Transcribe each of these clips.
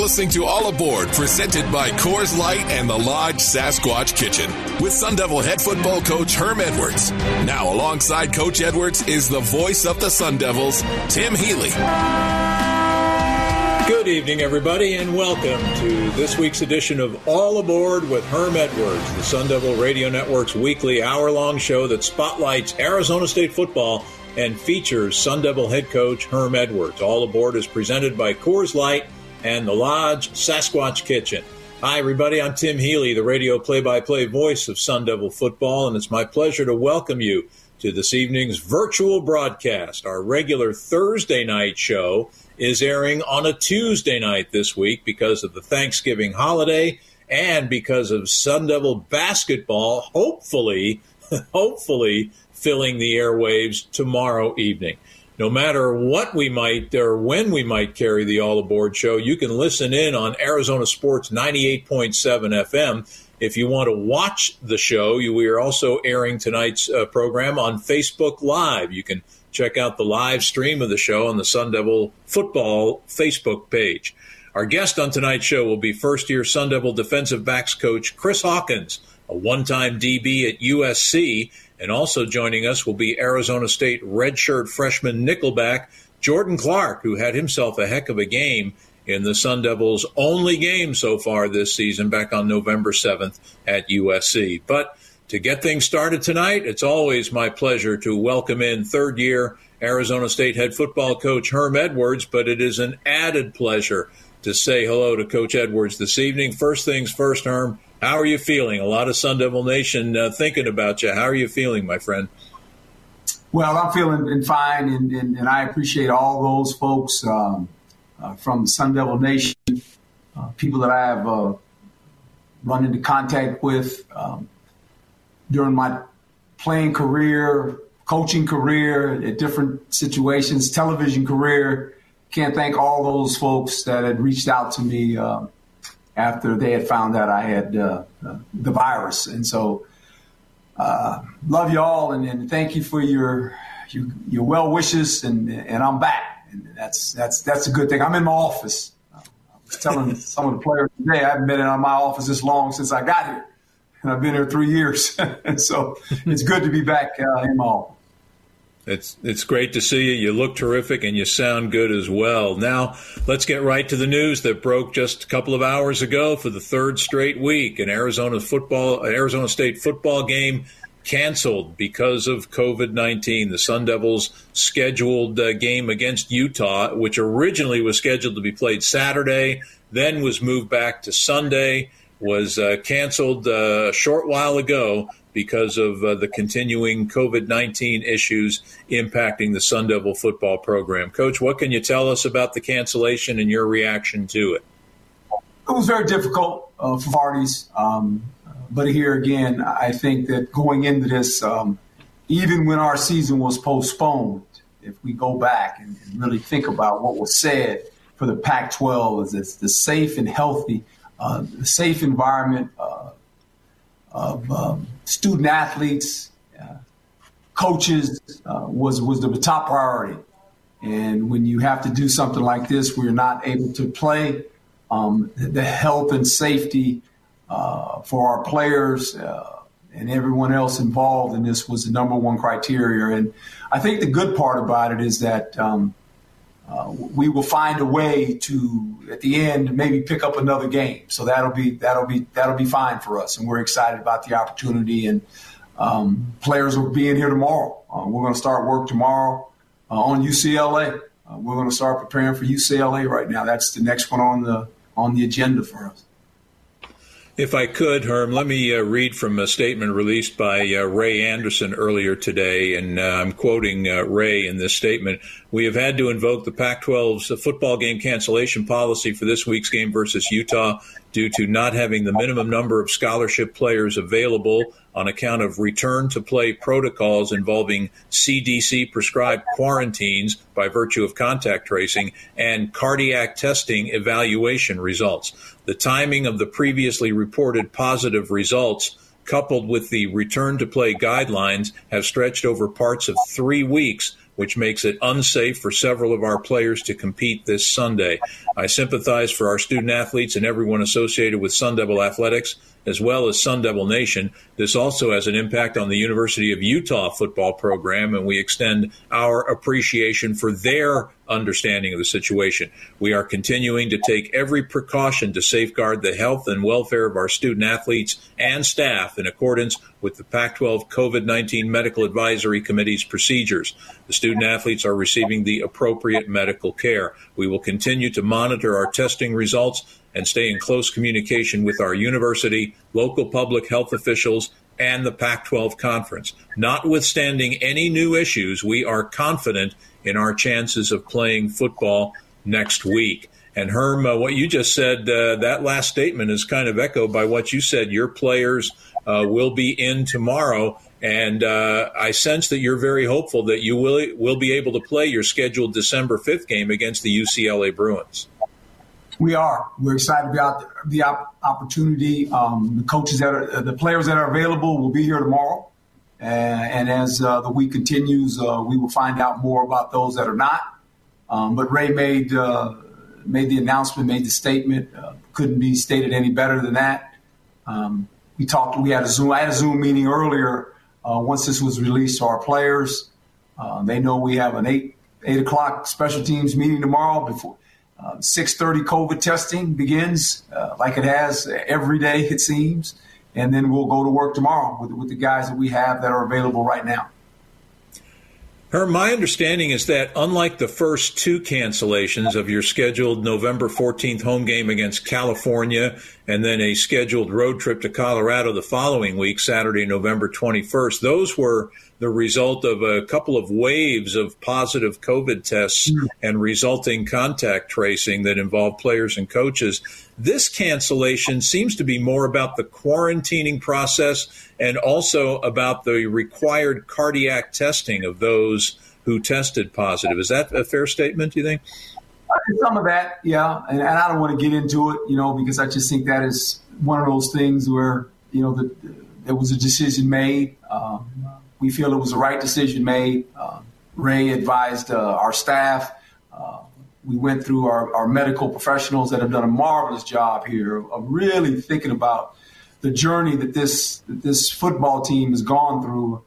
listening to All Aboard, presented by Coors Light and the Lodge Sasquatch Kitchen, with Sun Devil head football coach Herm Edwards. Now, alongside Coach Edwards is the voice of the Sun Devils, Tim Healey. Good evening, everybody, and welcome to this week's edition of All Aboard with Herm Edwards, the Sun Devil Radio Network's weekly hour long show that spotlights Arizona State football and features Sun Devil head coach Herm Edwards. All Aboard is presented by Coors Light and the Lodge Sasquatch Kitchen. Hi, everybody. I'm Tim Healey, the radio play by play voice of Sun Devil football, and it's my pleasure to welcome you to this evening's virtual broadcast. Our regular Thursday night show is airing on a Tuesday night this week because of the Thanksgiving holiday and because of Sun Devil basketball, hopefully, hopefully filling the airwaves tomorrow evening no matter what we might or when we might carry the All Aboard show, you can listen in on Arizona Sports 98.7 FM. If you want to watch the show, we are also airing tonight's uh, program on Facebook Live. You can check out the live stream of the show on the Sun Devil Football Facebook page. Our guest on tonight's show will be first year Sun Devil defensive backs coach Chris Hawkins, a one time DB at USC and also joining us will be Arizona State redshirt freshman nickelback Jordan Clark, who had himself a heck of a game in the Sun Devils' only game so far this season back on November 7th at USC. But to get things started tonight, it's always my pleasure to welcome in third year Arizona State head football coach Herm Edwards, but it is an added pleasure to say hello to Coach Edwards this evening. First things first, Herm, how are you feeling? A lot of Sun Devil Nation uh, thinking about you. How are you feeling, my friend? Well, I'm feeling fine, and, and, and I appreciate all those folks um, uh, from Sun Devil Nation, uh, people that I have uh, run into contact with um, during my playing career, coaching career, at different situations, television career. Can't thank all those folks that had reached out to me uh, after they had found out I had uh, uh, the virus. And so, uh, love you all, and, and, thank you for your your, your well wishes. And, and I'm back, and that's that's that's a good thing. I'm in my office. I was telling some of the players today I haven't been in my office this long since I got here, and I've been here three years. and so it's good to be back uh, in my office. It's it's great to see you. You look terrific and you sound good as well. Now, let's get right to the news that broke just a couple of hours ago for the third straight week. An Arizona football Arizona State football game canceled because of COVID-19. The Sun Devils scheduled game against Utah, which originally was scheduled to be played Saturday, then was moved back to Sunday, was uh, canceled uh, a short while ago because of uh, the continuing COVID 19 issues impacting the Sun Devil football program. Coach, what can you tell us about the cancellation and your reaction to it? It was very difficult uh, for parties. Um, but here again, I think that going into this, um, even when our season was postponed, if we go back and, and really think about what was said for the Pac 12 is the safe and healthy, uh, safe environment uh, of um, student athletes, uh, coaches uh, was was the top priority. And when you have to do something like this, where you're not able to play, um, the health and safety uh, for our players uh, and everyone else involved in this was the number one criteria. And I think the good part about it is that um, uh, we will find a way to at the end maybe pick up another game. So that'll be that'll be that'll be fine for us, and we're excited about the opportunity. And um, players will be in here tomorrow. Uh, we're going to start work tomorrow uh, on UCLA. Uh, we're going to start preparing for UCLA right now. That's the next one on the on the agenda for us. If I could, Herm, let me uh, read from a statement released by uh, Ray Anderson earlier today, and uh, I'm quoting uh, Ray in this statement. We have had to invoke the Pac 12's football game cancellation policy for this week's game versus Utah due to not having the minimum number of scholarship players available on account of return to play protocols involving CDC prescribed quarantines by virtue of contact tracing and cardiac testing evaluation results. The timing of the previously reported positive results coupled with the return to play guidelines have stretched over parts of three weeks which makes it unsafe for several of our players to compete this Sunday. I sympathize for our student athletes and everyone associated with Sun Devil athletics as well as Sun Devil Nation. This also has an impact on the University of Utah football program, and we extend our appreciation for their understanding of the situation. We are continuing to take every precaution to safeguard the health and welfare of our student athletes and staff in accordance with the Pac 12 COVID 19 Medical Advisory Committee's procedures. The student athletes are receiving the appropriate medical care. We will continue to monitor our testing results and stay in close communication with our university, local public health officials, and the Pac 12 conference. Notwithstanding any new issues, we are confident in our chances of playing football next week. And Herm, uh, what you just said, uh, that last statement is kind of echoed by what you said. Your players uh, will be in tomorrow. And uh, I sense that you're very hopeful that you will will be able to play your scheduled December 5th game against the UCLA Bruins. We are. We're excited about the op- opportunity. Um, the coaches that are, the players that are available will be here tomorrow. Uh, and as uh, the week continues, uh, we will find out more about those that are not. Um, but Ray made uh, made the announcement, made the statement. Uh, couldn't be stated any better than that. Um, we talked. We had a Zoom. I had a Zoom meeting earlier. Once this was released to our players, they know we have an eight eight o'clock special teams meeting tomorrow before 6:30 COVID testing begins, uh, like it has every day it seems, and then we'll go to work tomorrow with, with the guys that we have that are available right now. Herm, my understanding is that unlike the first two cancellations of your scheduled November 14th home game against California and then a scheduled road trip to Colorado the following week, Saturday, November 21st, those were the result of a couple of waves of positive COVID tests mm. and resulting contact tracing that involved players and coaches. This cancellation seems to be more about the quarantining process and also about the required cardiac testing of those who tested positive. Is that a fair statement, do you think? Some of that, yeah. And, and I don't want to get into it, you know, because I just think that is one of those things where, you know, the, there was a decision made. Um, we feel it was the right decision made. Uh, Ray advised uh, our staff. Uh, we went through our, our, medical professionals that have done a marvelous job here of really thinking about the journey that this that this football team has gone through.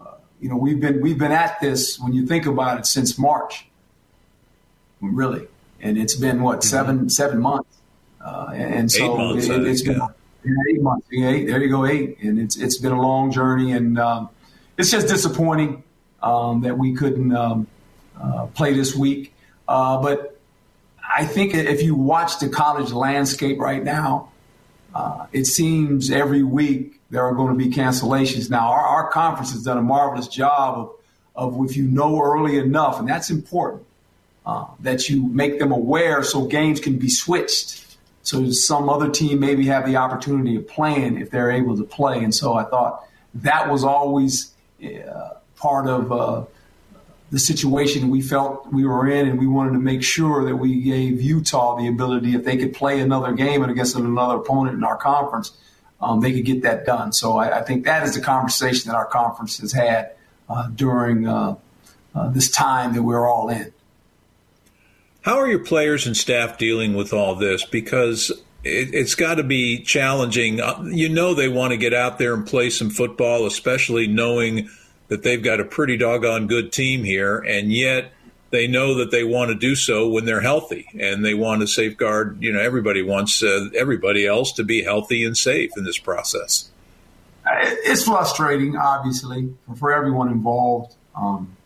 Uh, you know, we've been we've been at this when you think about it since March, really, and it's been what mm-hmm. seven seven months, uh, and, so months, it, has been eight months. Eight, there you go, eight, and it's it's been a long journey and. Um, it's just disappointing um, that we couldn't um, uh, play this week. Uh, but I think if you watch the college landscape right now, uh, it seems every week there are going to be cancellations. Now, our, our conference has done a marvelous job of, of if you know early enough, and that's important, uh, that you make them aware so games can be switched. So some other team maybe have the opportunity of playing if they're able to play. And so I thought that was always part of uh, the situation we felt we were in, and we wanted to make sure that we gave Utah the ability, if they could play another game and against another opponent in our conference, um, they could get that done. So I, I, think that is the conversation that our conference has had uh, during uh, uh, this time that we're all in. How are your players and staff dealing with all this? Because it, has got to be challenging. Uh, you know, they want to get out there and play some football, especially knowing that they've got a pretty doggone good team here, and yet they know that they want to do so when they're healthy, and they want to safeguard. You know, everybody wants uh, everybody else to be healthy and safe in this process. It's frustrating, obviously, for everyone involved. Um,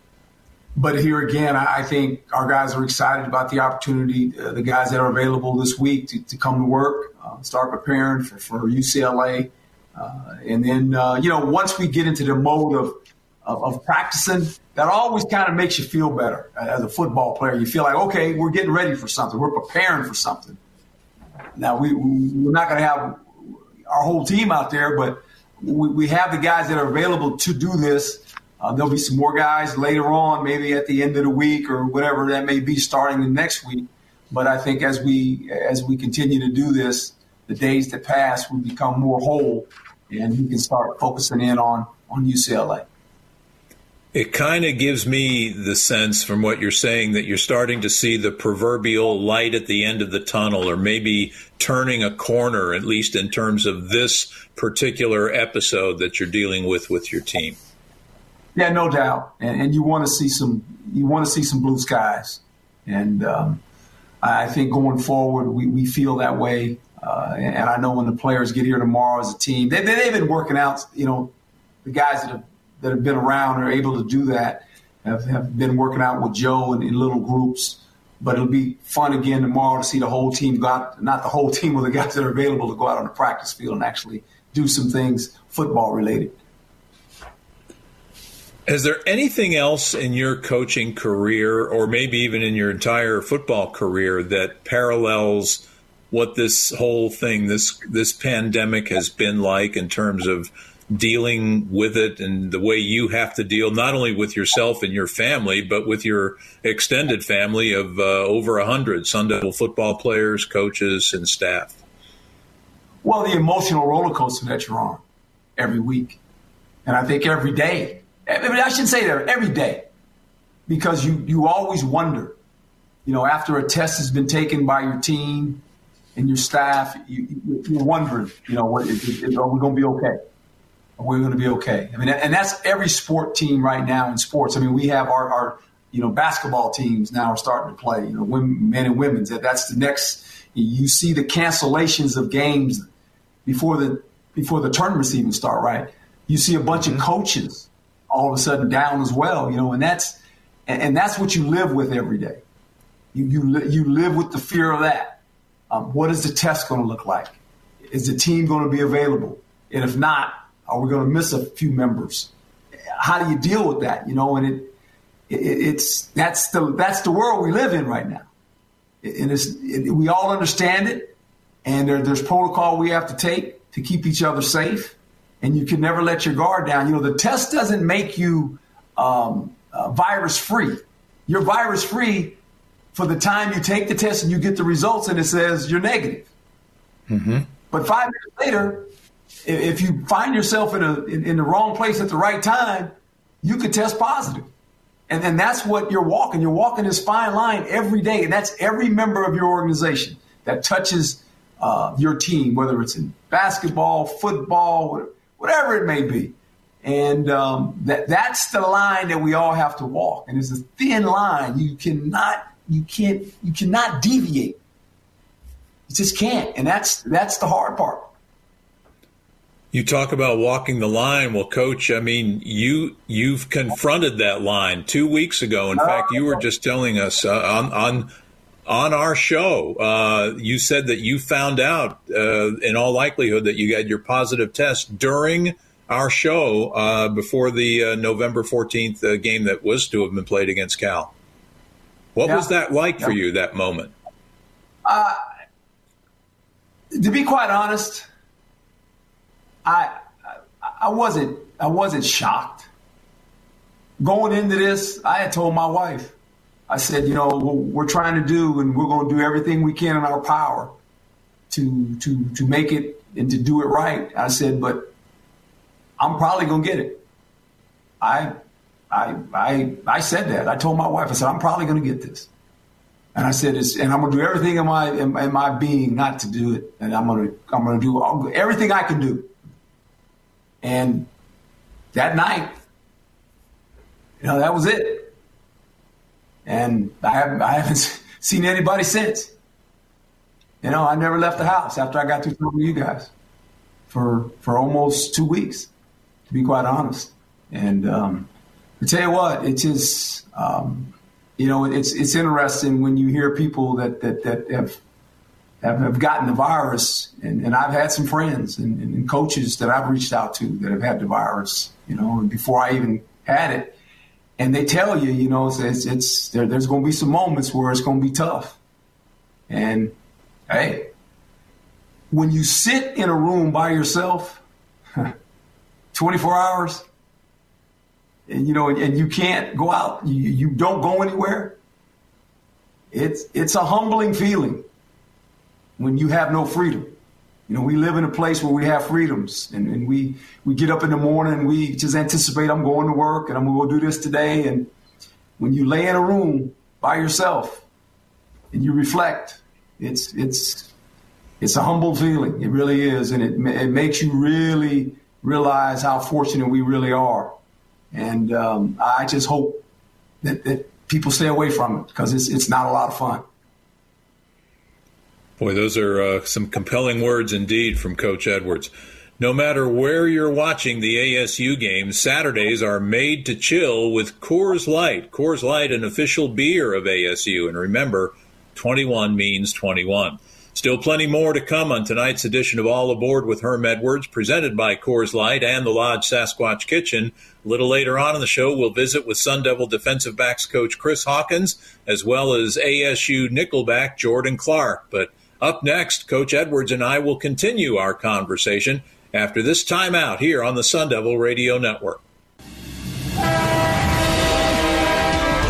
but here again, I think our guys are excited about the opportunity, uh, the guys that are available this week to, to come to work, uh, start preparing for, for UCLA. Uh, and then, uh, you know, once we get into the mode of, of, of, practicing, that always kind of makes you feel better as a football player. You feel like, okay, we're getting ready for something, we're preparing for something. Now, we, we're not going to have our whole team out there, but we, we have the guys that are available to do this uh, there'll be some more guys later on, maybe at the end of the week or whatever that may be, starting the next week. But I think as we as we continue to do this, the days that pass will become more whole, and we can start focusing in on on UCLA. It kind of gives me the sense from what you're saying that you're starting to see the proverbial light at the end of the tunnel, or maybe turning a corner, at least in terms of this particular episode that you're dealing with with your team. Yeah, no doubt. And, and you want to see some you want to see some blue skies, and um, I think going forward we, we feel that way. Uh, and I know when the players get here tomorrow as a team, they, they've been working out. You know, the guys that have that have been around are able to do that. Have, have been working out with Joe in, in little groups. But it'll be fun again tomorrow to see the whole team go out, not the whole team, but the guys that are available to go out on the practice field and actually do some things football related. Is there anything else in your coaching career, or maybe even in your entire football career, that parallels what this whole thing, this this pandemic, has been like in terms of dealing with it and the way you have to deal not only with yourself and your family, but with your extended family of uh, over a hundred Sun Devil football players, coaches, and staff? Well, the emotional roller coaster that you're on every week, and I think every day. I, mean, I should say that every day, because you you always wonder, you know, after a test has been taken by your team and your staff, you, are wondering, you know, what, is, is, are we going to be okay? Are we're going to be okay. I mean, and that's every sport team right now in sports. I mean, we have our, our you know, basketball teams now are starting to play, you know, women, men and women's. That That's the next, you see the cancellations of games before the, before the tournaments even start, right? You see a bunch of mm-hmm. coaches all of a sudden down as well, you know, and that's, and, that's what you live with every day. You, you, you live with the fear of that. Um, what is the test going to look like? Is the team going to be available? And if not, are we going to miss a few members? How do you deal with that? You know, and it, it it's that's the that's the world we live in right now, and it's it, we all understand it, and there, there's protocol we have to take to keep each other safe, and you can never let your guard down. You know, the test doesn't make you um, uh, virus free. You're virus free for the time you take the test and you get the results, and it says you're negative. Mm-hmm. But five minutes later, if you find yourself in a in, in, the wrong place at the right time, you could test positive. And then that's what you're walking. You're walking this fine line every day, and that's every member of your organization that touches uh, your team, whether it's in basketball, football, whatever it may be. And um, that that's the line that we all have to walk. And it's a thin line. You cannot you can't you cannot deviate. You just can't. And that's that's the hard part. You talk about walking the line. Well, coach, I mean, you you've confronted that line two weeks ago. In fact, you were just telling us uh, on on on our show. Uh, you said that you found out, uh, in all likelihood, that you had your positive test during our show uh, before the uh, November fourteenth uh, game that was to have been played against Cal. What yeah. was that like yeah. for you? That moment. to be quite honest I I wasn't I wasn't shocked. Going into this, I had told my wife, I said, you know, we're trying to do, and we're going to do everything we can in our power to to to make it and to do it right. I said, but I'm probably going to get it. I I I I said that. I told my wife, I said, I'm probably going to get this. And I said, and I'm going to do everything in my in, in my being not to do it, and I'm going to I'm going to do everything I can do and that night, you know, that was it. And I haven't, I haven't seen anybody since. You know, I never left the house after I got through talking to you guys for for almost two weeks, to be quite honest. And um, I tell you what, it's just um, you know, it's it's interesting when you hear people that that that have have, have gotten the virus, and, and I've had some friends and, and, coaches that I've reached out to that have had the virus, you know, before I even had it, and they tell you, you know, it's, it's there, there's going to be some moments where it's going to be tough, and hey, when you sit in a room by yourself, 24 hours, and you know, and, and you can't go out, you, you don't go anywhere. It's it's a humbling feeling when you have no freedom. You know, we live in a place where we have freedoms, and, and we we get up in the morning and we just anticipate I'm going to work and I'm going to go do this today. And when you lay in a room by yourself and you reflect, it's it's it's a humble feeling. It really is, and it it makes you really realize how fortunate we really are. And um, I just hope that, that people stay away from it because it's it's not a lot of fun. Boy, those are uh, some compelling words indeed from Coach Edwards. No matter where you're watching the ASU game, Saturdays are made to chill with Coors Light. Coors Light, an official beer of ASU. And remember, 21 means 21. Still plenty more to come on tonight's edition of All Aboard with Herm Edwards, presented by Coors Light and the Lodge Sasquatch Kitchen. A little later on in the show, we'll visit with Sun Devil defensive backs coach Chris Hawkins, as well as ASU nickelback Jordan Clark. But up next, Coach Edwards and I will continue our conversation after this timeout here on the Sun Devil Radio Network.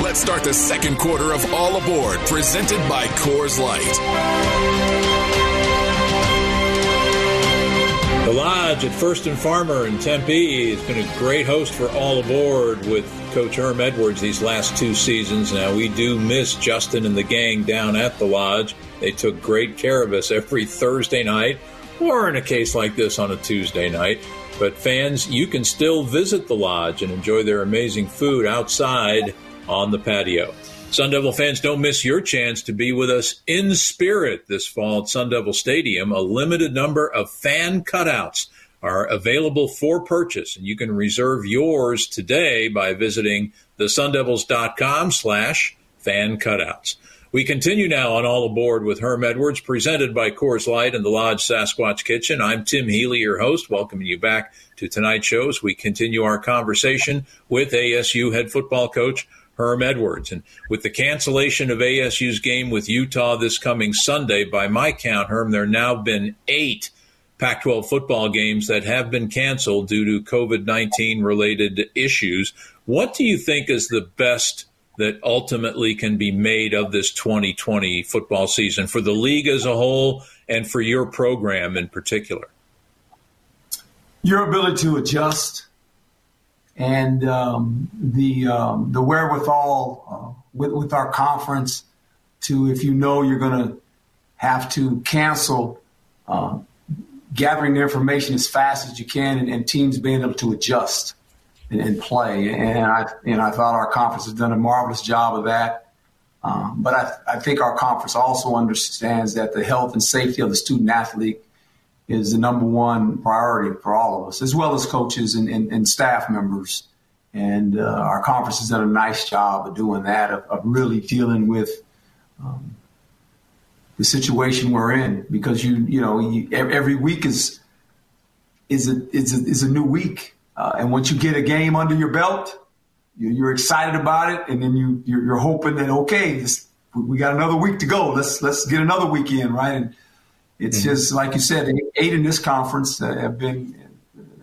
Let's start the second quarter of All Aboard, presented by Coors Light. The Lodge at First and Farmer in Tempe has been a great host for All Aboard with Coach Herm Edwards these last two seasons. Now, we do miss Justin and the gang down at the Lodge. They took great care of us every Thursday night, or in a case like this on a Tuesday night. But fans, you can still visit the lodge and enjoy their amazing food outside on the patio. Sun Devil fans, don't miss your chance to be with us in spirit this fall at Sun Devil Stadium. A limited number of fan cutouts are available for purchase, and you can reserve yours today by visiting thesundevils.com slash fan cutouts. We continue now on All Aboard with Herm Edwards, presented by Coors Light and the Lodge Sasquatch Kitchen. I'm Tim Healey, your host, welcoming you back to tonight's show as we continue our conversation with ASU head football coach Herm Edwards. And with the cancellation of ASU's game with Utah this coming Sunday, by my count, Herm, there have now been eight Pac 12 football games that have been canceled due to COVID 19 related issues. What do you think is the best that ultimately can be made of this 2020 football season for the league as a whole and for your program in particular? Your ability to adjust and um, the um, the wherewithal uh, with, with our conference to if you know you're going to have to cancel, uh, gathering the information as fast as you can, and, and teams being able to adjust and, and play. And I, and I thought our conference has done a marvelous job of that. Um, but I, I think our conference also understands that the health and safety of the student athlete is the number one priority for all of us, as well as coaches and, and, and staff members. And uh, our conference has done a nice job of doing that, of, of really dealing with um, the situation we're in, because you you know you, every week is is a is a, is a new week, uh, and once you get a game under your belt, you're excited about it, and then you you're, you're hoping that okay, this, we got another week to go. Let's let's get another weekend right. And it's mm-hmm. just like you said, eight in this conference have been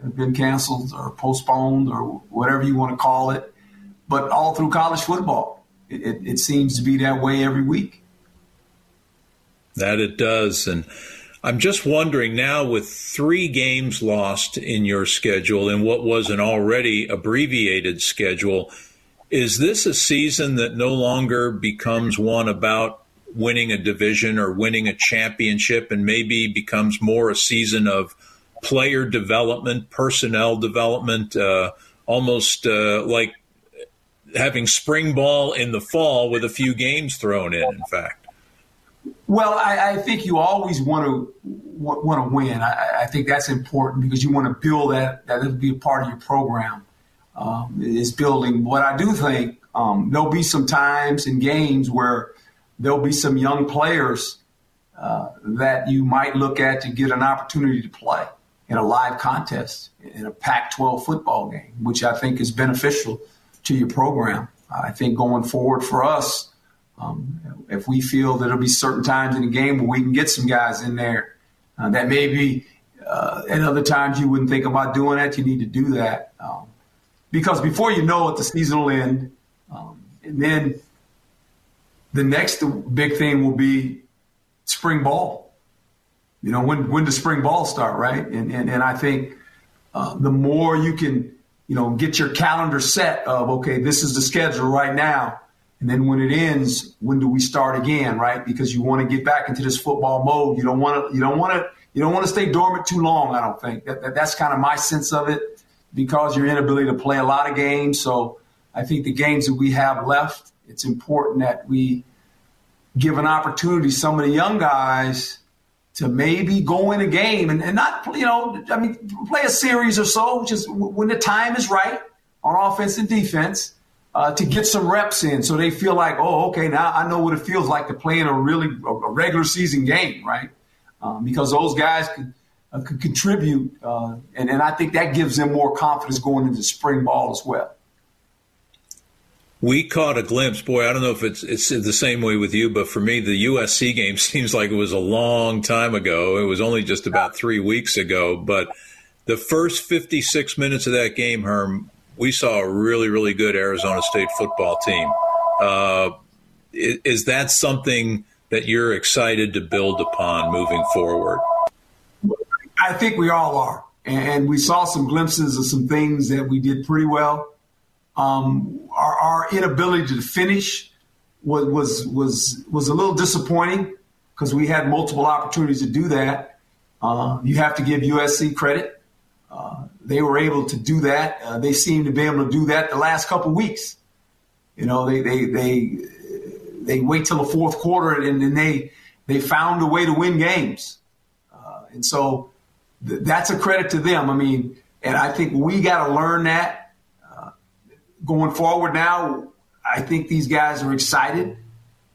have been canceled or postponed or whatever you want to call it. But all through college football, it, it, it seems to be that way every week. That it does, and I'm just wondering now with three games lost in your schedule in what was an already abbreviated schedule, is this a season that no longer becomes one about winning a division or winning a championship and maybe becomes more a season of player development, personnel development, uh, almost uh, like having spring ball in the fall with a few games thrown in, in fact? Well, I, I, think you always want to want to win. I, I, think that's important because you want to build that. That will be a part of your program. Um, is building. What I do think um, there'll be some times in games where there'll be some young players uh, that you might look at to get an opportunity to play in a live contest in a Pac-12 football game, which I think is beneficial to your program. I think going forward for us um, if we feel that there'll be certain times in the game where we can get some guys in there uh, that maybe uh, at other times you wouldn't think about doing that, you need to do that. Um, because before you know it, the season will end. Um, and then the next big thing will be spring ball. You know, when when does spring ball start, right? And and, and I think uh, the more you can, you know, get your calendar set of okay, this is the schedule right now, and then when it ends, when do we start again, right? Because you want to get back into this football mode. You don't want to. You don't want to. You don't want to stay dormant too long. I don't think that, that that's kind of my sense of it, because your inability to play a lot of games. So I think the games that we have left, it's important that we give an opportunity some of the young guys to maybe go in a game and, and not, you know, I mean, play a series or so, just when the time is right on offense and defense uh, to get some reps in so they feel like, oh, okay, now I know what it feels like to play in a really a regular season game, right? Um, because those guys could, uh, contribute, uh, and, and I think that gives them more confidence going into spring ball as well we caught a glimpse. Boy, I don't know if it's it's the same way with you, but for me, the USC game seems like it was a long time ago. It was only just about three weeks ago, but the first 56 minutes of that game, Herm, we saw a really, really good Arizona State football team. Uh, is, is that something that you're excited to build upon moving forward? I think we all are. And we saw some glimpses of some things that we did pretty well. Um, our, our, inability to finish was was was was a little disappointing because we had multiple opportunities to do that. Uh, you have to give USC credit; uh, they were able to do that. Uh, they seem to be able to do that the last couple weeks. You know, they they they they wait till the fourth quarter and then they they found a way to win games, uh, and so th- that's a credit to them. I mean, and I think we got to learn that going forward now, I think these guys are excited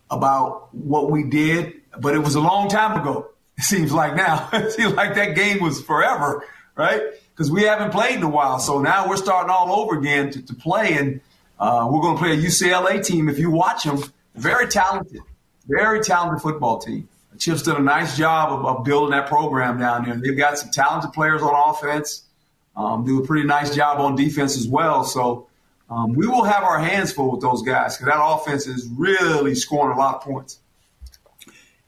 about what we did, but it was a long time ago. It seems like now. it seems like that game was forever, right? Because we haven't played in a while. So now we're starting all over again to, to play. And uh, we're going to play a UCLA team. If you watch them, very talented, very talented football team. Chip's done a nice job of, of, building that program down there. They've got some talented players on offense. Um, do a pretty nice job on defense as well. So um, we will have our hands full with those guys because that offense is really scoring a lot of points.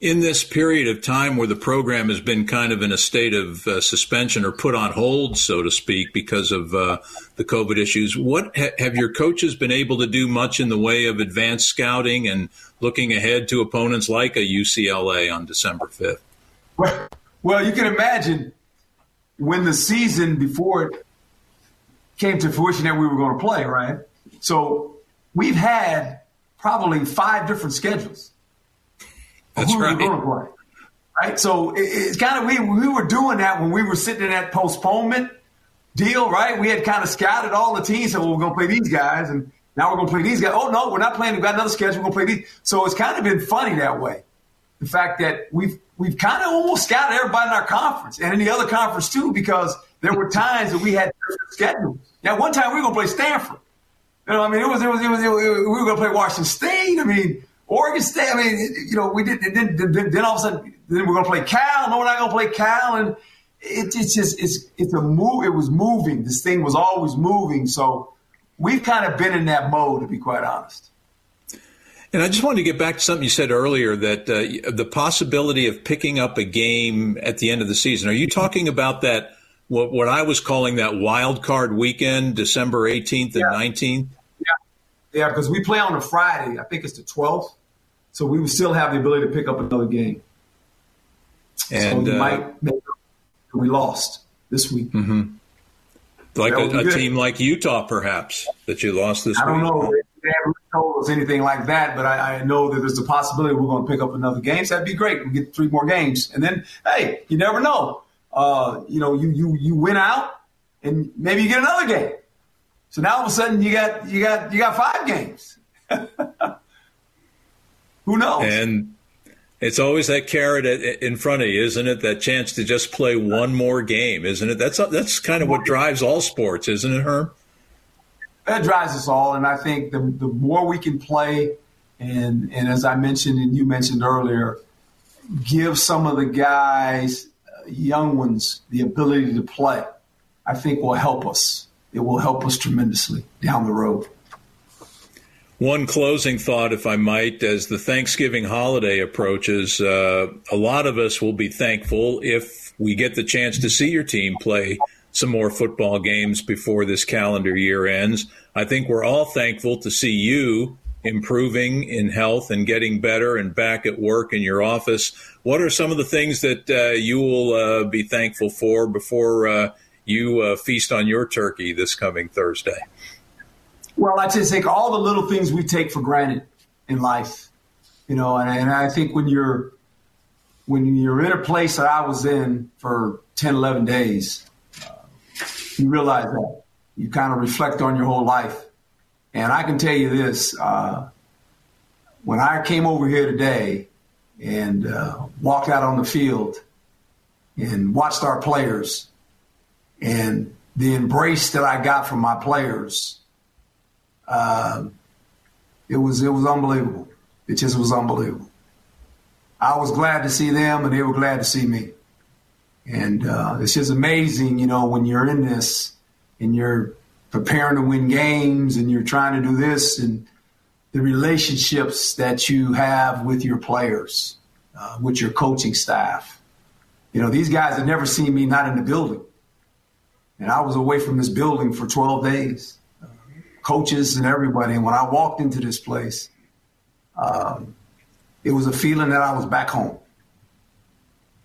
In this period of time where the program has been kind of in a state of uh, suspension or put on hold, so to speak, because of uh, the COVID issues, what ha- have your coaches been able to do much in the way of advanced scouting and looking ahead to opponents like a UCLA on December 5th? Well, well you can imagine when the season before it came to fruition that we were going to play, right? So we've had probably five different schedules. That's right. We going to play, right? So it's kind of we we were doing that when we were sitting in that postponement deal, right? We had kind of scouted all the teams, and well, we're going to play these guys, and now we're going to play these guys. Oh no, we're not playing. We've got another schedule. We're going to play these. So it's kind of been funny that way. The fact that we've we've kind of almost scouted everybody in our conference and in the other conference too, because there were times that we had different schedules. Now, one time we were going to play Stanford. You know, I mean, it was, it was, it was, it was we were going to play Washington State. I mean, Oregon State. I mean, you know, we did. Then, then, then all of a sudden, then we're going to play Cal. No, we're not going to play Cal, and it, it's just it's it's a move. It was moving. This thing was always moving. So we've kind of been in that mode, to be quite honest. And I just wanted to get back to something you said earlier that uh, the possibility of picking up a game at the end of the season. Are you talking about that? what, what I was calling that wild card weekend, December 18th and yeah. 19th? Yeah, yeah, because we play on a Friday. I think it's the 12th. So we would still have the ability to pick up another game. And so we uh, might make we lost this week. Mm-hmm. Like a, a team like Utah, perhaps, that you lost this I week. I don't know. They haven't told us anything like that, but I, I, know that there's a possibility we're going to pick up another game. So that'd be great. We get three more games. And then, hey, you never know uh, you know, you you you win out, and maybe you get another game. So now all of a sudden you got you got you got five games. Who knows? And it's always that carrot in front of you, isn't it? That chance to just play one more game, isn't it? That's that's kind of what drives all sports, isn't it, Herm? That drives us all, and I think the the more we can play, and and as I mentioned and you mentioned earlier, give some of the guys uh, young ones the ability to play, I think will help us. It will help us tremendously down the road. One closing thought, if I might, as the Thanksgiving holiday approaches, uh, a lot of us will be thankful if we get the chance to see your team play some more football games before this calendar year ends. I think we're all thankful to see you improving in health and getting better and back at work in your office. What are some of the things that uh, you will uh, be thankful for before uh, you uh, feast on your turkey this coming Thursday? Well, I just think all the little things we take for granted in life, you know, and, and I think when you're when you're in a place that I was in for 10, 11 days, uh, you realize that. You kind of reflect on your whole life. And I can tell you this uh, when I came over here today and uh, walked out on the field and watched our players and the embrace that I got from my players uh, it was it was unbelievable. It just was unbelievable. I was glad to see them, and they were glad to see me. And uh, it's just amazing, you know, when you're in this and you're preparing to win games and you're trying to do this and the relationships that you have with your players, uh, with your coaching staff. You know, these guys had never seen me not in the building. And I was away from this building for 12 days coaches and everybody. And when I walked into this place, um, it was a feeling that I was back home.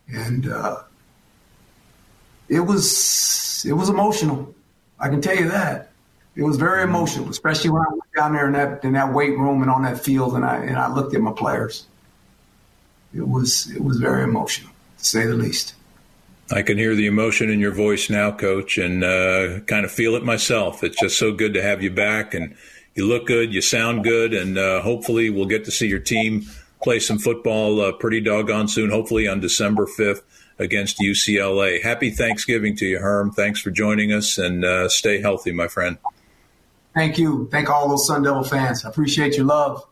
And uh, it was it was emotional. I can tell you that. It was very emotional, especially when I went down there in that in that weight room and on that field and I and I looked at my players. It was it was very emotional, to say the least. I can hear the emotion in your voice now, Coach, and uh, kind of feel it myself. It's just so good to have you back, and you look good, you sound good, and uh, hopefully we'll get to see your team play some football uh, pretty doggone soon. Hopefully on December fifth against UCLA. Happy Thanksgiving to you, Herm. Thanks for joining us, and uh, stay healthy, my friend. Thank you. Thank all those Sun Devil fans. I appreciate your love.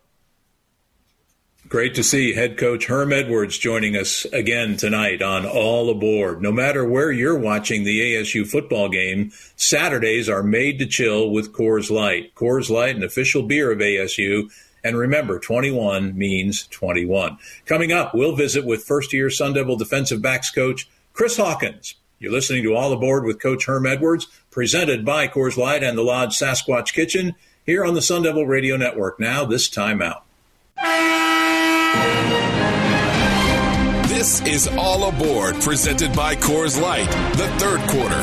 Great to see head coach Herm Edwards joining us again tonight on All Aboard. No matter where you're watching the ASU football game, Saturdays are made to chill with Coors Light. Coors Light, an official beer of ASU. And remember, 21 means 21. Coming up, we'll visit with first year Sun Devil defensive backs coach Chris Hawkins. You're listening to All Aboard with Coach Herm Edwards, presented by Coors Light and the Lodge Sasquatch Kitchen here on the Sun Devil Radio Network. Now, this time out. This is All Aboard, presented by Coors Light, the third quarter.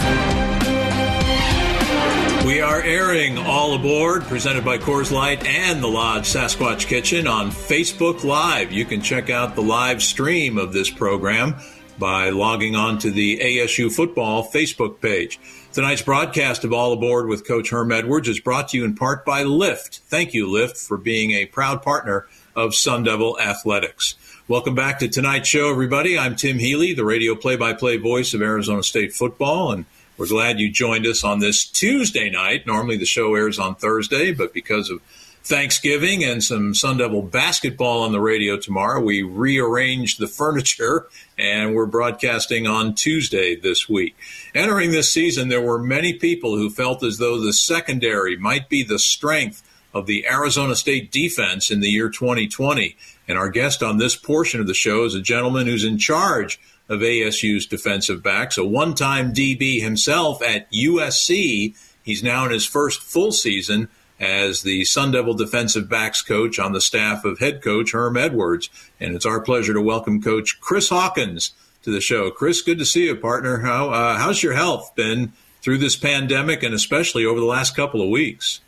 We are airing All Aboard, presented by Coors Light and the Lodge Sasquatch Kitchen on Facebook Live. You can check out the live stream of this program by logging on to the ASU Football Facebook page. Tonight's broadcast of All Aboard with Coach Herm Edwards is brought to you in part by Lyft. Thank you, Lyft, for being a proud partner of Sun Devil Athletics. Welcome back to tonight's show, everybody. I'm Tim Healey, the radio play by play voice of Arizona State football, and we're glad you joined us on this Tuesday night. Normally the show airs on Thursday, but because of Thanksgiving and some Sun Devil basketball on the radio tomorrow, we rearranged the furniture and we're broadcasting on Tuesday this week. Entering this season, there were many people who felt as though the secondary might be the strength of the Arizona State defense in the year 2020. And our guest on this portion of the show is a gentleman who's in charge of ASU's defensive backs, a one time DB himself at USC. He's now in his first full season as the Sun Devil defensive backs coach on the staff of head coach Herm Edwards. And it's our pleasure to welcome Coach Chris Hawkins to the show. Chris, good to see you, partner. How, uh, how's your health been through this pandemic and especially over the last couple of weeks?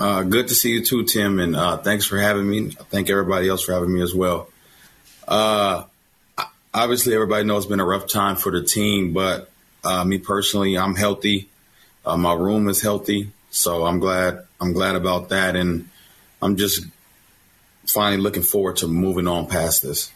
Uh, good to see you too, Tim, and uh, thanks for having me. Thank everybody else for having me as well. Uh, obviously, everybody knows it's been a rough time for the team, but uh, me personally, I'm healthy. Uh, my room is healthy, so I'm glad. I'm glad about that, and I'm just finally looking forward to moving on past this.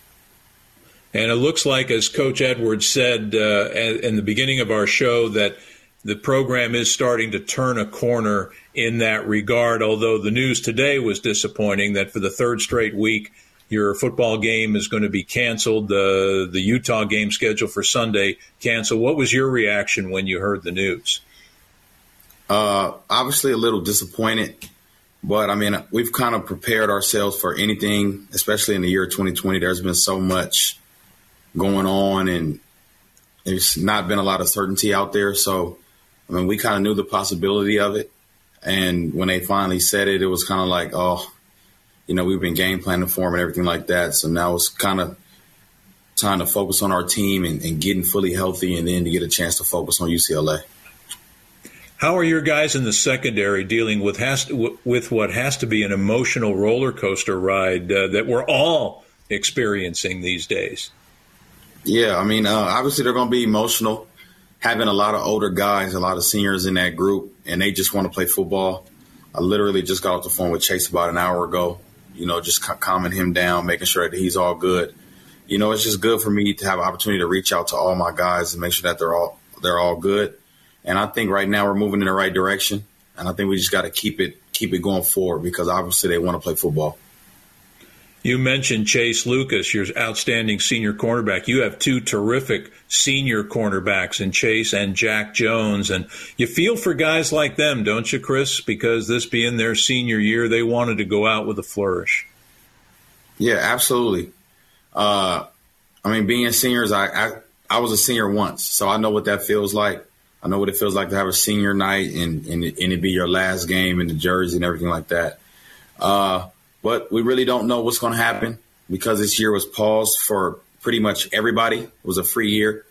And it looks like, as Coach Edwards said uh, in the beginning of our show, that the program is starting to turn a corner in that regard. Although the news today was disappointing that for the third straight week, your football game is going to be canceled. The the Utah game scheduled for Sunday canceled. What was your reaction when you heard the news? Uh, obviously, a little disappointed But I mean, we've kind of prepared ourselves for anything, especially in the year 2020. There's been so much going on, and there's not been a lot of certainty out there. So, I mean, we kind of knew the possibility of it. And when they finally said it, it was kind of like, oh, you know, we've been game planning for them and everything like that. So now it's kind of time to focus on our team and, and getting fully healthy and then to get a chance to focus on UCLA. How are your guys in the secondary dealing with has to, with what has to be an emotional roller coaster ride uh, that we're all experiencing these days? Yeah, I mean, uh, obviously they're going to be emotional. Having a lot of older guys, a lot of seniors in that group, and they just want to play football. I literally just got off the phone with Chase about an hour ago. You know, just calming him down, making sure that he's all good. You know, it's just good for me to have an opportunity to reach out to all my guys and make sure that they're all they're all good. And I think right now we're moving in the right direction. And I think we just got to keep it keep it going forward because obviously they want to play football. You mentioned Chase Lucas, your outstanding senior cornerback. You have two terrific senior cornerbacks in Chase and Jack Jones. And you feel for guys like them, don't you, Chris? Because this being their senior year, they wanted to go out with a flourish. Yeah, absolutely. Uh, I mean, being seniors, I, I, I was a senior once, so I know what that feels like. I know what it feels like to have a senior night and, and, and it be your last game in the jersey and everything like that. Uh, but we really don't know what's going to happen because this year was paused for pretty much everybody. It was a free year.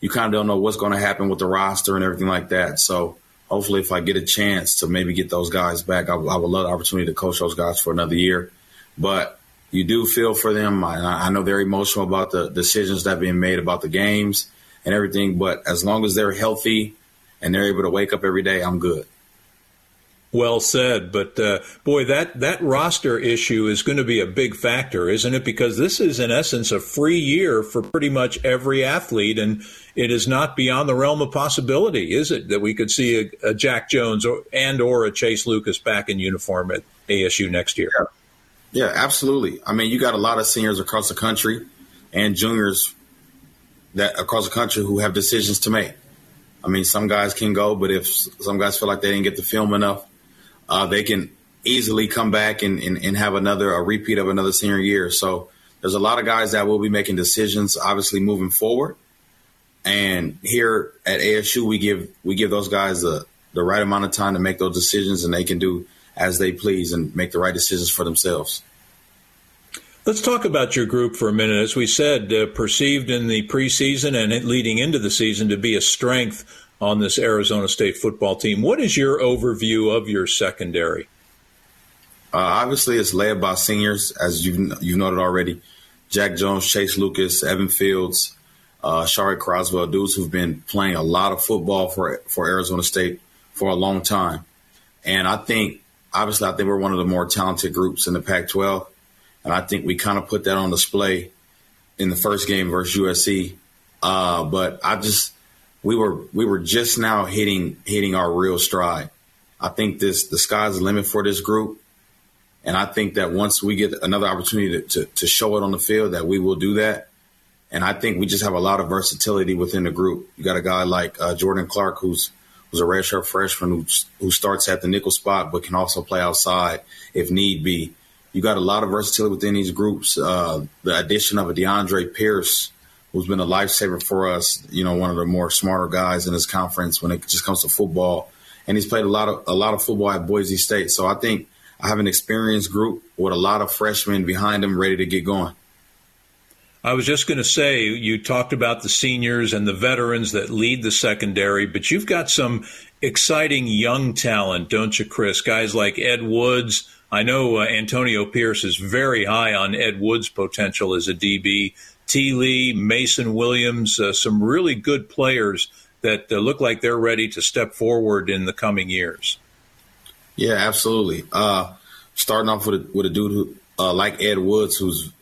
You kind of don't know what's going to happen with the roster and everything like that. So hopefully, if I get a chance to maybe get those guys back, I, I would love the opportunity to coach those guys for another year. But you do feel for them. I, I know they're emotional about the decisions that are being made about the games and everything. But as long as they're healthy and they're able to wake up every day, I'm good. Well said, but uh, boy, that that roster issue is going to be a big factor, isn't it? Because this is in essence a free year for pretty much every athlete, and it is not beyond the realm of possibility, is it, that we could see a, a Jack Jones or, and or a Chase Lucas back in uniform at ASU next year? Yeah. yeah, absolutely. I mean, you got a lot of seniors across the country and juniors that across the country who have decisions to make. I mean, some guys can go, but if some guys feel like they didn't get the film enough uh, they can easily come back and, and, and, have another a repeat of another senior year. So there's a lot of guys that will be making decisions, obviously moving forward. And here at ASU, we give we give those guys the the right amount of time to make those decisions, and they can do as they please and make the right decisions for themselves. Let's talk about your group for a minute. As we said, uh, perceived in the preseason and leading into the season to be a strength on this Arizona State football team. What is your overview of your secondary? Uh, obviously, it's led by seniors, as you've, you've noted already. Jack Jones, Chase Lucas, Evan Fields, uh, Shari Crosswell, dudes who've been playing a lot of football for for Arizona State for a long time. And I think, obviously, I think we're one of the more talented groups in the Pac 12. And I think we kind of put that on display in the first game versus USC. Uh, but I just, we were we were just now hitting hitting our real stride. I think this the sky's the limit for this group, and I think that once we get another opportunity to, to, to show it on the field, that we will do that. And I think we just have a lot of versatility within the group. You got a guy like uh, Jordan Clark, who's who's a redshirt freshman who who starts at the nickel spot, but can also play outside if need be. You got a lot of versatility within these groups. Uh, the addition of a DeAndre Pierce, who's been a lifesaver for us. You know, one of the more smarter guys in this conference when it just comes to football, and he's played a lot of a lot of football at Boise State. So I think I have an experienced group with a lot of freshmen behind them ready to get going. I was just going to say, you talked about the seniors and the veterans that lead the secondary, but you've got some exciting young talent, don't you, Chris? Guys like Ed Woods. I know uh, Antonio Pierce is very high on Ed Woods' potential as a DB. T. Lee, Mason Williams, uh, some really good players that uh, look like they're ready to step forward in the coming years. Yeah, absolutely. Uh, starting off with a, with a dude who, uh, like Ed Woods, who's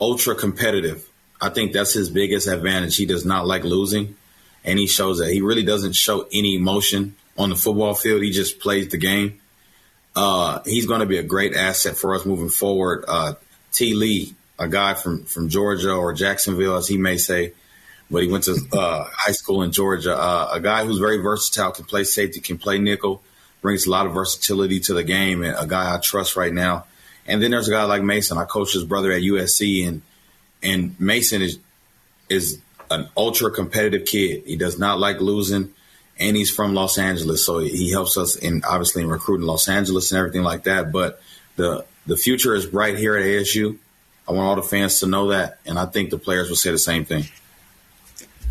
ultra competitive. I think that's his biggest advantage. He does not like losing, and he shows that. He really doesn't show any emotion on the football field. He just plays the game. Uh, he's going to be a great asset for us moving forward. Uh, T. Lee, a guy from from Georgia or Jacksonville, as he may say, but he went to uh, high school in Georgia. Uh, a guy who's very versatile, can play safety, can play nickel, brings a lot of versatility to the game and a guy I trust right now. And then there's a guy like Mason. I coach his brother at USC, and and Mason is is an ultra competitive kid. He does not like losing, and he's from Los Angeles, so he helps us in obviously in recruiting Los Angeles and everything like that. But the the future is bright here at ASU. I want all the fans to know that, and I think the players will say the same thing.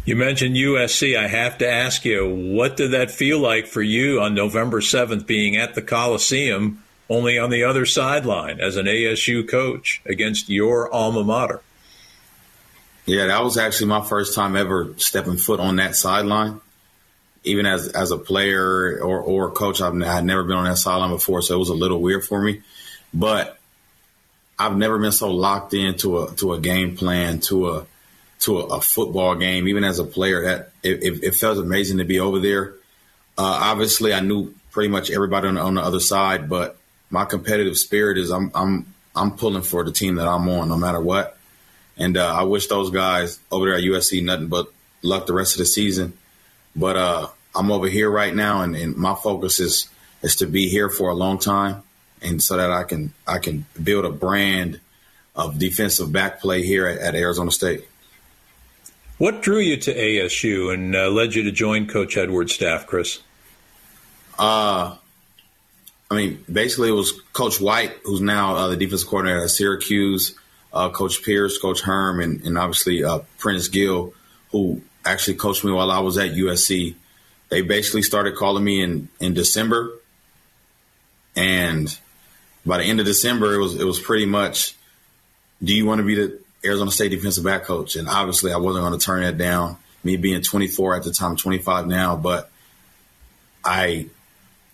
You mentioned USC. I have to ask you, what did that feel like for you on November 7th being at the Coliseum, only on the other sideline as an ASU coach against your alma mater? Yeah, that was actually my first time ever stepping foot on that sideline. Even as as a player or or a coach, I've I had never been on that sideline before, so it was a little weird for me. But I've never been so locked into a to a game plan, to a to a, a football game, even as a player. That it, it, felt amazing to be over there. Uh, obviously, I knew pretty much everybody on the, on the other side, but my competitive spirit is I'm I'm I'm pulling for the team that I'm on, no matter what. And uh, I wish those guys over there at USC nothing but luck the rest of the season. But uh, I'm over here right now, and, and my focus is is to be here for a long time, and so that I can I can build a brand of defensive back play here at, at Arizona State. What drew you to ASU and uh, led you to join Coach Edwards' staff, Chris? Uh, I mean, basically, it was Coach White, who's now uh, the defensive coordinator at Syracuse, uh, Coach Pierce, Coach Herm, and, and obviously uh, Prentice Gill, who actually coached me while I was at USC. They basically started calling me in, in December, and by the end of December, it was it was pretty much, do you want to be the Arizona State defensive back coach. And obviously, I wasn't going to turn that down. Me being 24 at the time, 25 now, but I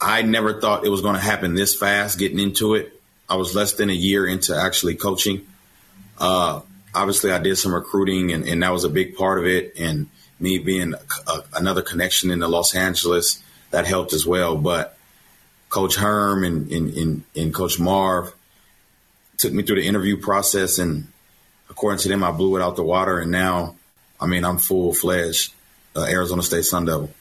I never thought it was going to happen this fast. Getting into it, I was less than a year into actually coaching. Uh, obviously, I did some recruiting, and, and, that was a big part of it. And me being a, a, another connection in the Los Angeles that helped as well. But Coach Herm and, and, and, and Coach Marv took me through the interview process and according to them, I blew it out the water, and now, I mean, I'm full fledged uh, Arizona State Sun Devil.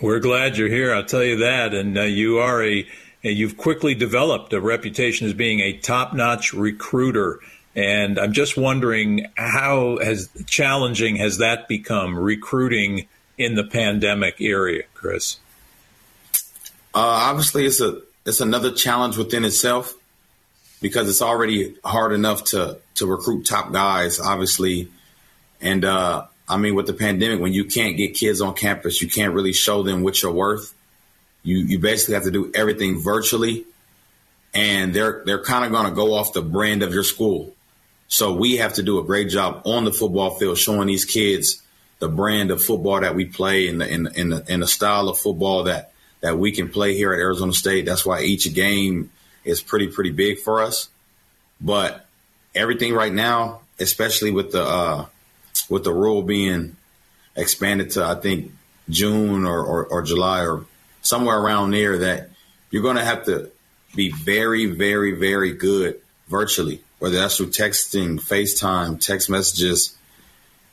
We're glad you're here. I'll tell you that, and uh, you are a, you've quickly developed a reputation as being a top-notch recruiter. And I'm just wondering how has challenging has that become recruiting in the pandemic area, Chris? Uh, obviously, it's a it's another challenge within itself because it's already hard enough to to recruit top guys, obviously. And uh, I mean, with the pandemic, when you can't get kids on campus, you can't really show them what you're worth. You you basically have to do everything virtually, and they're they're kind of going to go off the brand of your school. So we have to do a great job on the football field showing these kids the brand of football that we play and the in, in the, in the style of football that that we can play here at Arizona State. That's why each game is pretty pretty big for us. But everything right now, especially with the uh, with the rule being expanded to I think June or, or, or July or somewhere around there, that you're going to have to be very very very good virtually, whether that's through texting, FaceTime, text messages.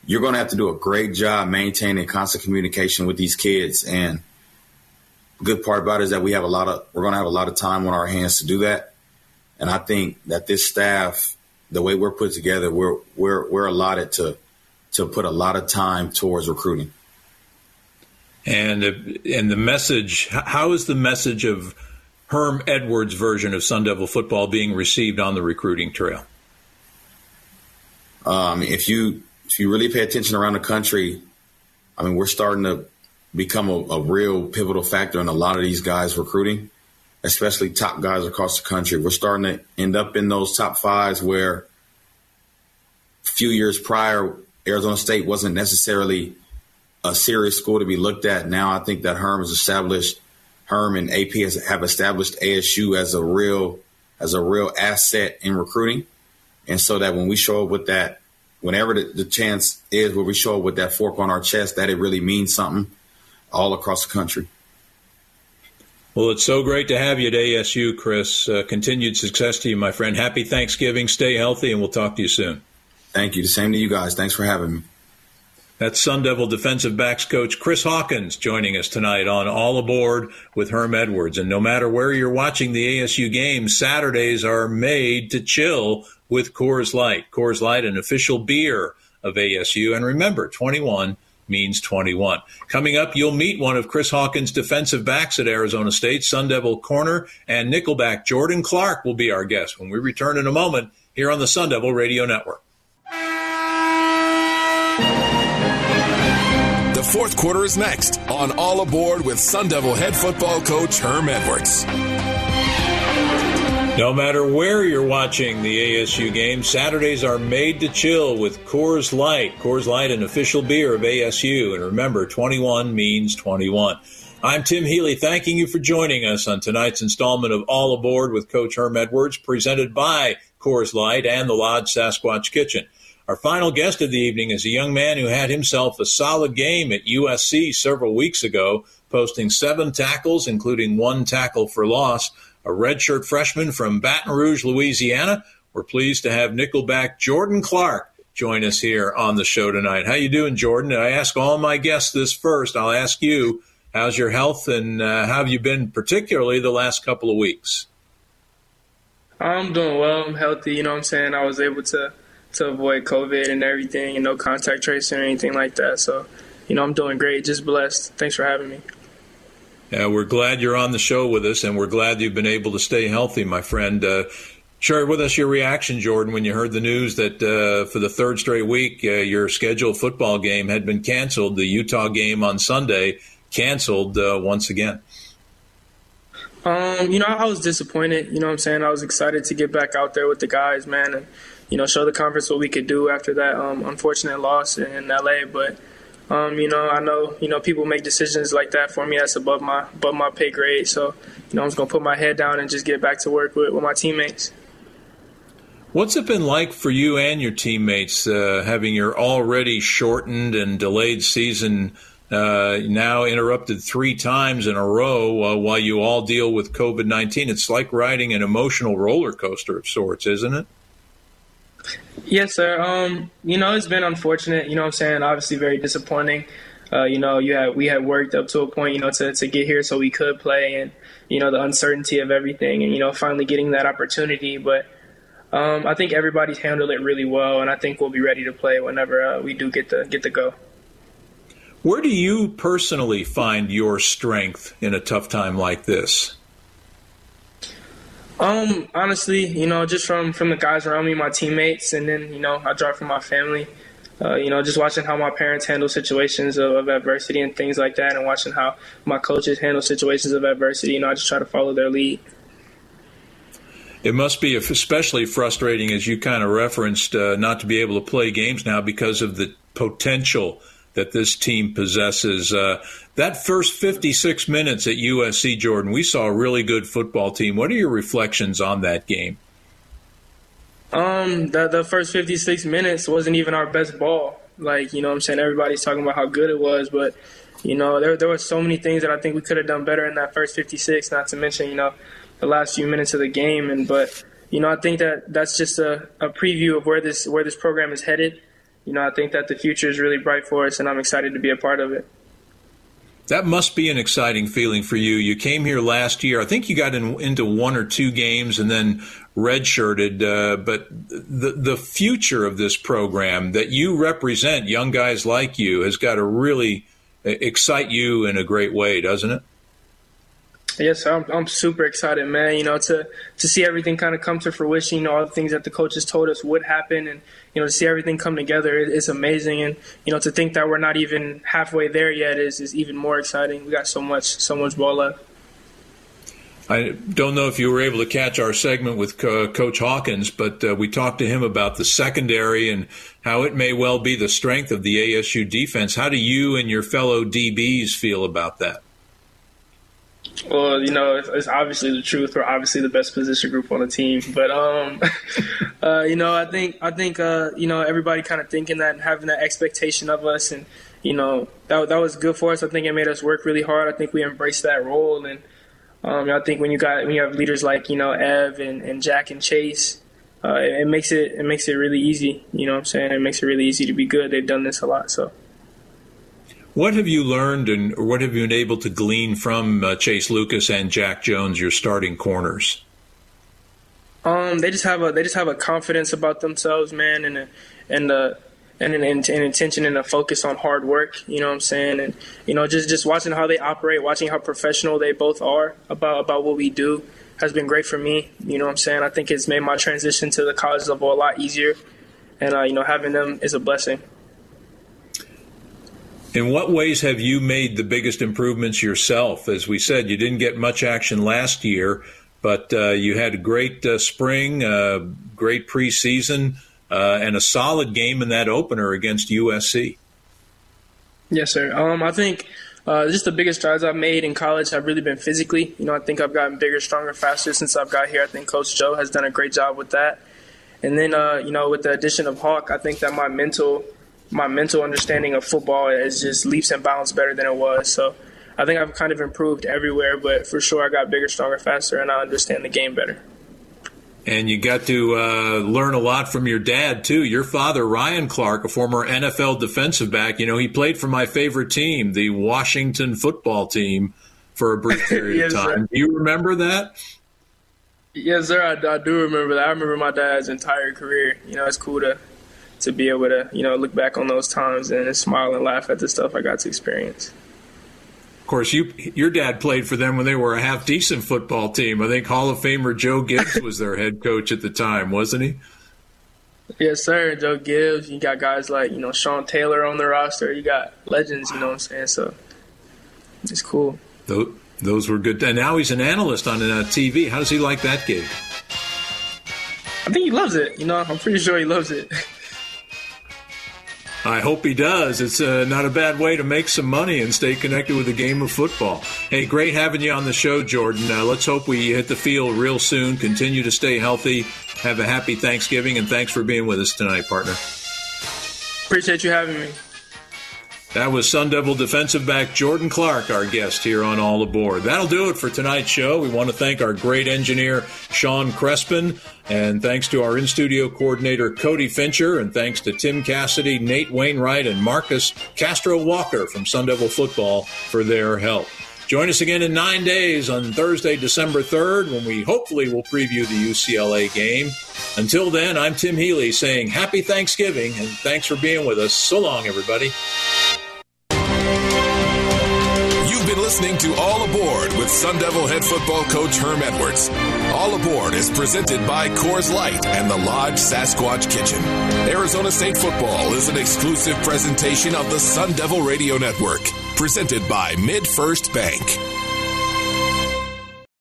You're going to have to do a great job maintaining constant communication with these kids and good part about it is that we have a lot of we're going to have a lot of time on our hands to do that, and I think that this staff, the way we're put together, we're we're we're allotted to to put a lot of time towards recruiting. And and the message, how is the message of Herm Edwards' version of Sun Devil football being received on the recruiting trail? Um, if you if you really pay attention around the country, I mean, we're starting to become a, a, real pivotal factor in a lot of these guys recruiting, especially top guys across the country. We're starting to end up in those top fives where a few years prior, Arizona State wasn't necessarily a serious school to be looked at. Now I think that Herm has established Herm and AP has, have established ASU as a real as a real asset in recruiting. And so that when we show up with that, whenever the, the chance is where we show up with that fork on our chest, that it really means something all across the country. Well, it's so great to have you at ASU, Chris. Uh, continued success to you, my friend. Happy Thanksgiving. Stay healthy, and we'll talk to you soon. Thank you. The same to you guys. Thanks for having me. That's Sun Devil defensive backs coach Chris Hawkins joining us tonight on All Aboard with Herm Edwards. And no matter where you're watching the ASU game, Saturdays are made to chill with Coors Light. Coors Light, an official beer of ASU. And remember, 21 means 21. Coming up, you'll meet one of Chris Hawkins' defensive backs at Arizona State, Sun Devil corner and nickelback Jordan Clark will be our guest when we return in a moment here on the Sun Devil Radio Network. The fourth quarter is next on All Aboard with Sun Devil head football coach Herm Edwards. No matter where you're watching the ASU game, Saturdays are made to chill with Coors Light. Coors Light, an official beer of ASU. And remember, 21 means 21. I'm Tim Healey, thanking you for joining us on tonight's installment of All Aboard with Coach Herm Edwards, presented by Coors Light and the Lodge Sasquatch Kitchen. Our final guest of the evening is a young man who had himself a solid game at USC several weeks ago, posting seven tackles, including one tackle for loss a redshirt freshman from Baton Rouge, Louisiana. We're pleased to have Nickelback Jordan Clark join us here on the show tonight. How you doing, Jordan? I ask all my guests this first. I'll ask you, how's your health and uh, how have you been particularly the last couple of weeks? I'm doing well. I'm healthy. You know what I'm saying? I was able to to avoid COVID and everything and no contact tracing or anything like that. So, you know, I'm doing great. Just blessed. Thanks for having me. Uh, we're glad you're on the show with us, and we're glad you've been able to stay healthy, my friend. Uh, share with us your reaction, Jordan, when you heard the news that uh, for the third straight week, uh, your scheduled football game had been canceled. The Utah game on Sunday canceled uh, once again. Um, you know, I was disappointed. You know what I'm saying? I was excited to get back out there with the guys, man, and, you know, show the conference what we could do after that um, unfortunate loss in LA. But um, you know, I know you know people make decisions like that for me. That's above my above my pay grade. So, you know, I'm just gonna put my head down and just get back to work with, with my teammates. What's it been like for you and your teammates uh, having your already shortened and delayed season uh, now interrupted three times in a row uh, while you all deal with COVID 19? It's like riding an emotional roller coaster of sorts, isn't it? Yes, sir. Um, you know, it's been unfortunate. You know, I'm saying obviously very disappointing. Uh, you know, you had we had worked up to a point, you know, to to get here so we could play, and you know the uncertainty of everything, and you know finally getting that opportunity. But um, I think everybody's handled it really well, and I think we'll be ready to play whenever uh, we do get the get the go. Where do you personally find your strength in a tough time like this? Um, honestly, you know, just from from the guys around me, my teammates, and then you know, I draw from my family. Uh, you know, just watching how my parents handle situations of, of, adversity and things like that, and watching how my coaches handle situations of adversity. You know, I just try to follow their lead. It must be especially frustrating, as you kind of referenced, uh, not to be able to play games now because of the potential that this team possesses. Uh, that first 56 minutes at USC, Jordan, we saw a really good football team. What are your reflections on that game? Um, the, the first 56 minutes wasn't even our best ball. Like, you know I'm saying? Everybody's talking about how good it was, but, you know, there, there were so many things that I think we could have done better in that first 56, not to mention, you know, the last few minutes of the game. And, but, you know, I think that that's just a, a preview of where this, where this program is headed you know, I think that the future is really bright for us, and I'm excited to be a part of it. That must be an exciting feeling for you. You came here last year. I think you got in, into one or two games and then redshirted. Uh, but the the future of this program that you represent, young guys like you, has got to really excite you in a great way, doesn't it? Yes, I'm, I'm super excited, man. You know, to to see everything kind of come to fruition. You know, all the things that the coaches told us would happen, and you know, to see everything come together is amazing. And you know, to think that we're not even halfway there yet is is even more exciting. We got so much so much ball left. I don't know if you were able to catch our segment with uh, Coach Hawkins, but uh, we talked to him about the secondary and how it may well be the strength of the ASU defense. How do you and your fellow DBs feel about that? Well, you know, it's, it's, obviously the truth. We're obviously the best position group on the team, but um, uh, you know, I think I think uh, you know everybody kind of thinking that and having that expectation of us, and you know that that was good for us. I think it made us work really hard. I think we embraced that role, and um, I think when you got when you have leaders like you know Ev and, and Jack and Chase, uh, it, it, makes it it makes it really easy. You know, what I'm saying it makes it really easy to be good. They've done this a lot, so. What have you learned and what have you been able to glean from uh, Chase Lucas and Jack Jones, your starting corners? Um, they just have a they just have a confidence about themselves, man, and a, and a, and an, an, intention and a focus on hard work. You know what I'm saying? And you know, just just watching how they operate, watching how professional they both are about about what we do has been great for me. You know what I'm saying? I think it's made my transition to the college level a lot easier, and uh, you know, having them is a blessing. In what ways have you made the biggest improvements yourself? As we said, you didn't get much action last year, but uh, you had a great uh, spring, uh, great preseason, uh, and a solid game in that opener against USC. Yes, sir. Um, I think uh, just the biggest strides I've made in college have really been physically. You know, I think I've gotten bigger, stronger, faster since I've got here. I think Coach Joe has done a great job with that. And then, uh, you know, with the addition of Hawk, I think that my mental my mental understanding of football is just leaps and bounds better than it was. So I think I've kind of improved everywhere, but for sure I got bigger, stronger, faster, and I understand the game better. And you got to uh, learn a lot from your dad too. Your father, Ryan Clark, a former NFL defensive back. You know, he played for my favorite team, the Washington football team, for a brief period yes, of time. Sir. Do you remember that? Yes, sir. I, I, do remember that. I remember my dad's entire career. You know, it's cool to to be able to you know look back on those times and smile and laugh at the stuff I got to experience. Of course, you your dad played for them when they were a half decent football team. I think Hall of Famer Joe Gibbs was their head coach at the time, wasn't he? Yes, sir. Joe Gibbs. You got guys like you know Sean Taylor on the roster. You got legends. You know what I'm saying? So it's cool. Those, those were good. And now he's an analyst on uh, TV. How does he like that gig? I think he loves it. You know, I'm pretty sure he loves it. I hope he does. It's uh, not a bad way to make some money and stay connected with the game of football. Hey, great having you on the show, Jordan. Uh, let's hope we hit the field real soon. Continue to stay healthy. Have a happy Thanksgiving, and thanks for being with us tonight, partner. Appreciate you having me. That was Sun Devil defensive back Jordan Clark, our guest here on All Aboard. That'll do it for tonight's show. We want to thank our great engineer, Sean Crespin, and thanks to our in studio coordinator, Cody Fincher, and thanks to Tim Cassidy, Nate Wainwright, and Marcus Castro Walker from Sun Devil Football for their help. Join us again in nine days on Thursday, December 3rd, when we hopefully will preview the UCLA game. Until then, I'm Tim Healey saying happy Thanksgiving and thanks for being with us. So long, everybody. Listening to All Aboard with Sun Devil head football coach Herm Edwards. All Aboard is presented by Coors Light and the Lodge Sasquatch Kitchen. Arizona State football is an exclusive presentation of the Sun Devil Radio Network, presented by MidFirst Bank.